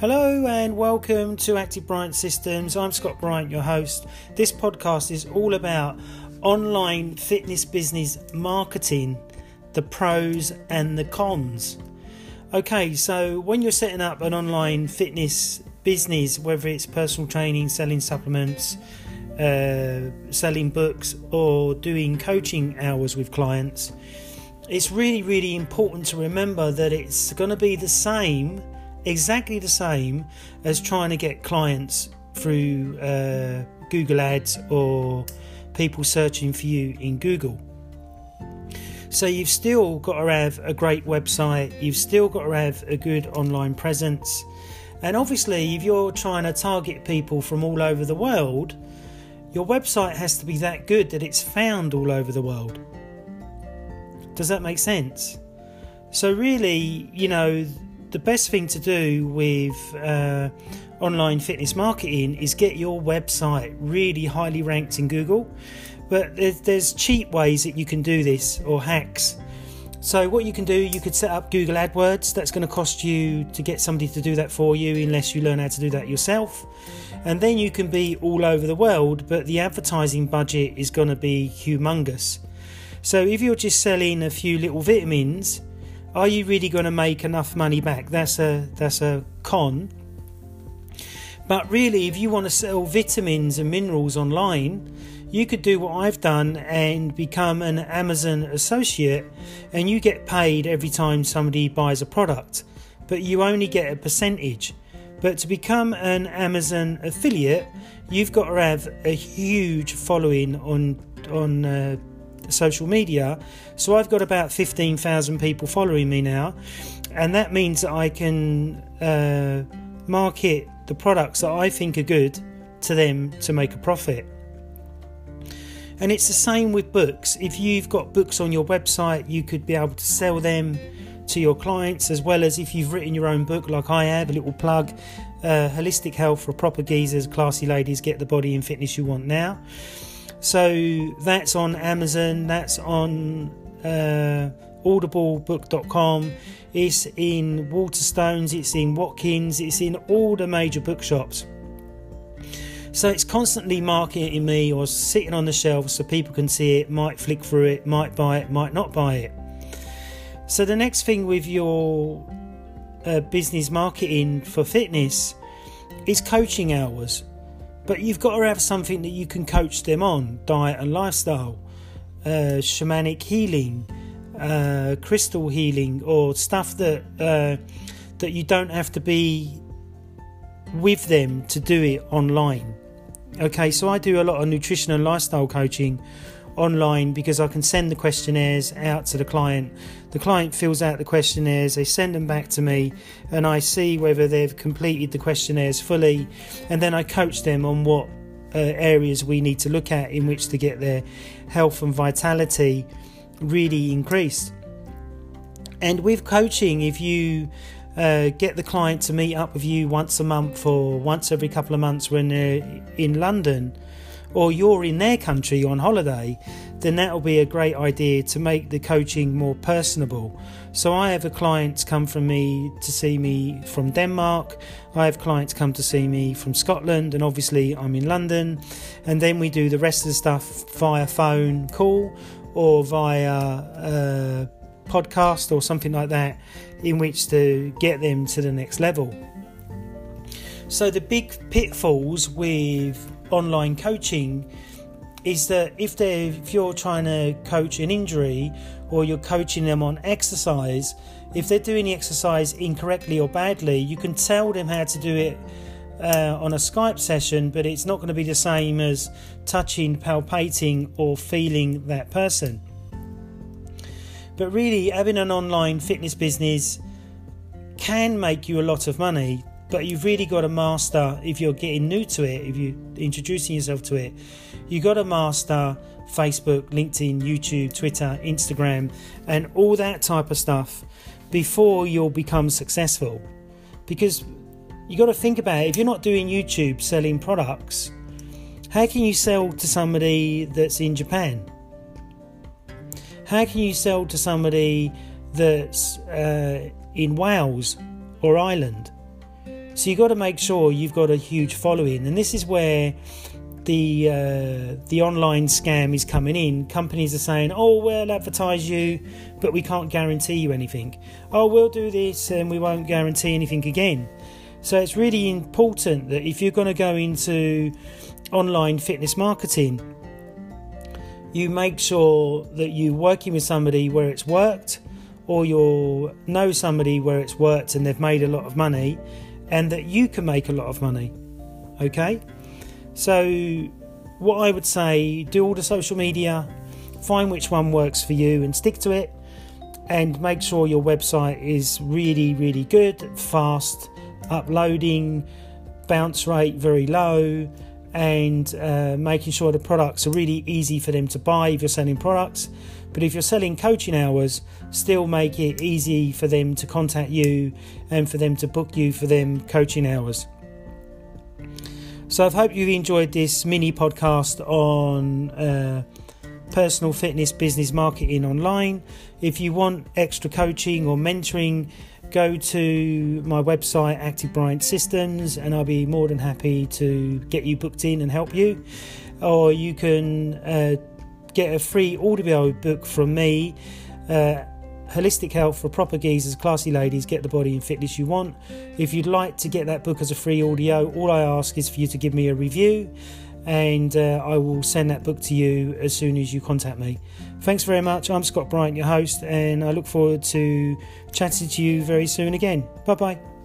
Hello and welcome to Active Bryant Systems. I'm Scott Bryant, your host. This podcast is all about online fitness business marketing, the pros and the cons. Okay, so when you're setting up an online fitness business, whether it's personal training, selling supplements, uh, selling books, or doing coaching hours with clients, it's really, really important to remember that it's going to be the same exactly the same as trying to get clients through uh, Google Ads or people searching for you in Google. So you've still got to have a great website, you've still got to have a good online presence. And obviously, if you're trying to target people from all over the world, your website has to be that good that it's found all over the world. Does that make sense? So, really, you know, the best thing to do with uh, online fitness marketing is get your website really highly ranked in Google. But there's, cheap ways that you can do this or hacks. So, what you can do, you could set up Google AdWords. That's going to cost you to get somebody to do that for you, unless you learn how to do that yourself. And then you can be all over the world, but the advertising budget is going to be humongous. So, if you're just selling a few little vitamins, are you really going to make enough money back? That's a that's a con. But really, if you want to sell vitamins and minerals online, you could do what I've done and become an Amazon associate, and you get paid every time somebody buys a product, but you only get a percentage. But to become an Amazon affiliate, you've got to have a huge following on on uh, social media. So I've got about 15,000 people following me now, and that means that I can uh, market the products that I think are good to them to make a profit. And it's the same with books. If you've got books on your website, you could be able to sell them to your clients as well as if you've written your own book, like I have, a little plug uh, Holistic Health for Proper Geezers, Classy Ladies, Get the Body and Fitness You Want Now. So that's on Amazon, that's on uh, audiblebook.com, it's in Waterstones, it's in Watkins, it's in all the major bookshops. So it's constantly marketing me or sitting on the shelf so people can see it, might flick through it, might buy it, might not buy it. So the next thing with your uh, business marketing for fitness is coaching hours. But you've got to have something that you can coach them on diet and lifestyle, uh, shamanic healing, uh, crystal healing, or stuff that uh, that you don't have to be with them to do it online. Okay, so I do a lot of nutrition and lifestyle coaching online because I can send the questionnaires out to the client. The client fills out the questionnaires, they send them back to me, and I see whether they've completed the questionnaires fully, and then I coach them on what uh, areas we need to look at in which to get their health and vitality really increased. And with coaching, if you uh, get the client to meet up with you once a month or once every couple of months when they're in London, or you're in their country on holiday, then that'll be a great idea to make the coaching more personable. So I have clients come from me to see me from Denmark. I have clients come to see me from Scotland, and obviously I'm in London. And then we do the rest of the stuff via phone call or via uh, podcast or something like that, in which to get them to the next level. So the big pitfalls with online coaching is that if they if you're trying to coach an injury or you're coaching them on exercise, if they're doing the exercise incorrectly or badly, you can tell them how to do it uh, on a Skype session, but it's not going to be the same as touching, palpating, or feeling that person. But really, having an online fitness business can make you a lot of money but you've really got to master if you're getting new to it if you're introducing yourself to it you've got to master facebook linkedin youtube twitter instagram and all that type of stuff before you'll become successful. Because you got to think about it if you're not doing youtube selling products how can you sell to somebody that's in japan? How can you sell to somebody that's uh, in wales or ireland So you've got to make sure you've got a huge following, and this is where the uh, the online scam is coming in. Companies are saying, "Oh, we'll advertise you, but we can't guarantee you anything. Oh, we'll do this, and we won't guarantee anything again." So it's really important that if you're going to go into online fitness marketing, you make sure that you're working with somebody where it's worked, or you know somebody where it's worked and they've made a lot of money, and that you can make a lot of money. Okay? So, what I would say do all the social media, find which one works for you and stick to it, and make sure your website is really, really good, fast, uploading, bounce rate very low, and uh, making sure the products are really easy for them to buy if you're selling products. But if you're selling coaching hours, still make it easy for them to contact you and for them to book you for them coaching hours. So I hope you've enjoyed this mini podcast on uh, personal fitness business marketing online. If you want extra coaching or mentoring, go to my website, Active Bryant Systems, and I'll be more than happy to get you booked in and help you. Or you can uh, get a free audio book from me. Uh, Holistic Health for Proper Geezers, Classy Ladies, Get the Body and Fitness You Want. If you'd like to get that book as a free audio, all I ask is for you to give me a review and uh, I will send that book to you as soon as you contact me. Thanks very much. I'm Scott Bryant, your host, and I look forward to chatting to you very soon again. Bye bye.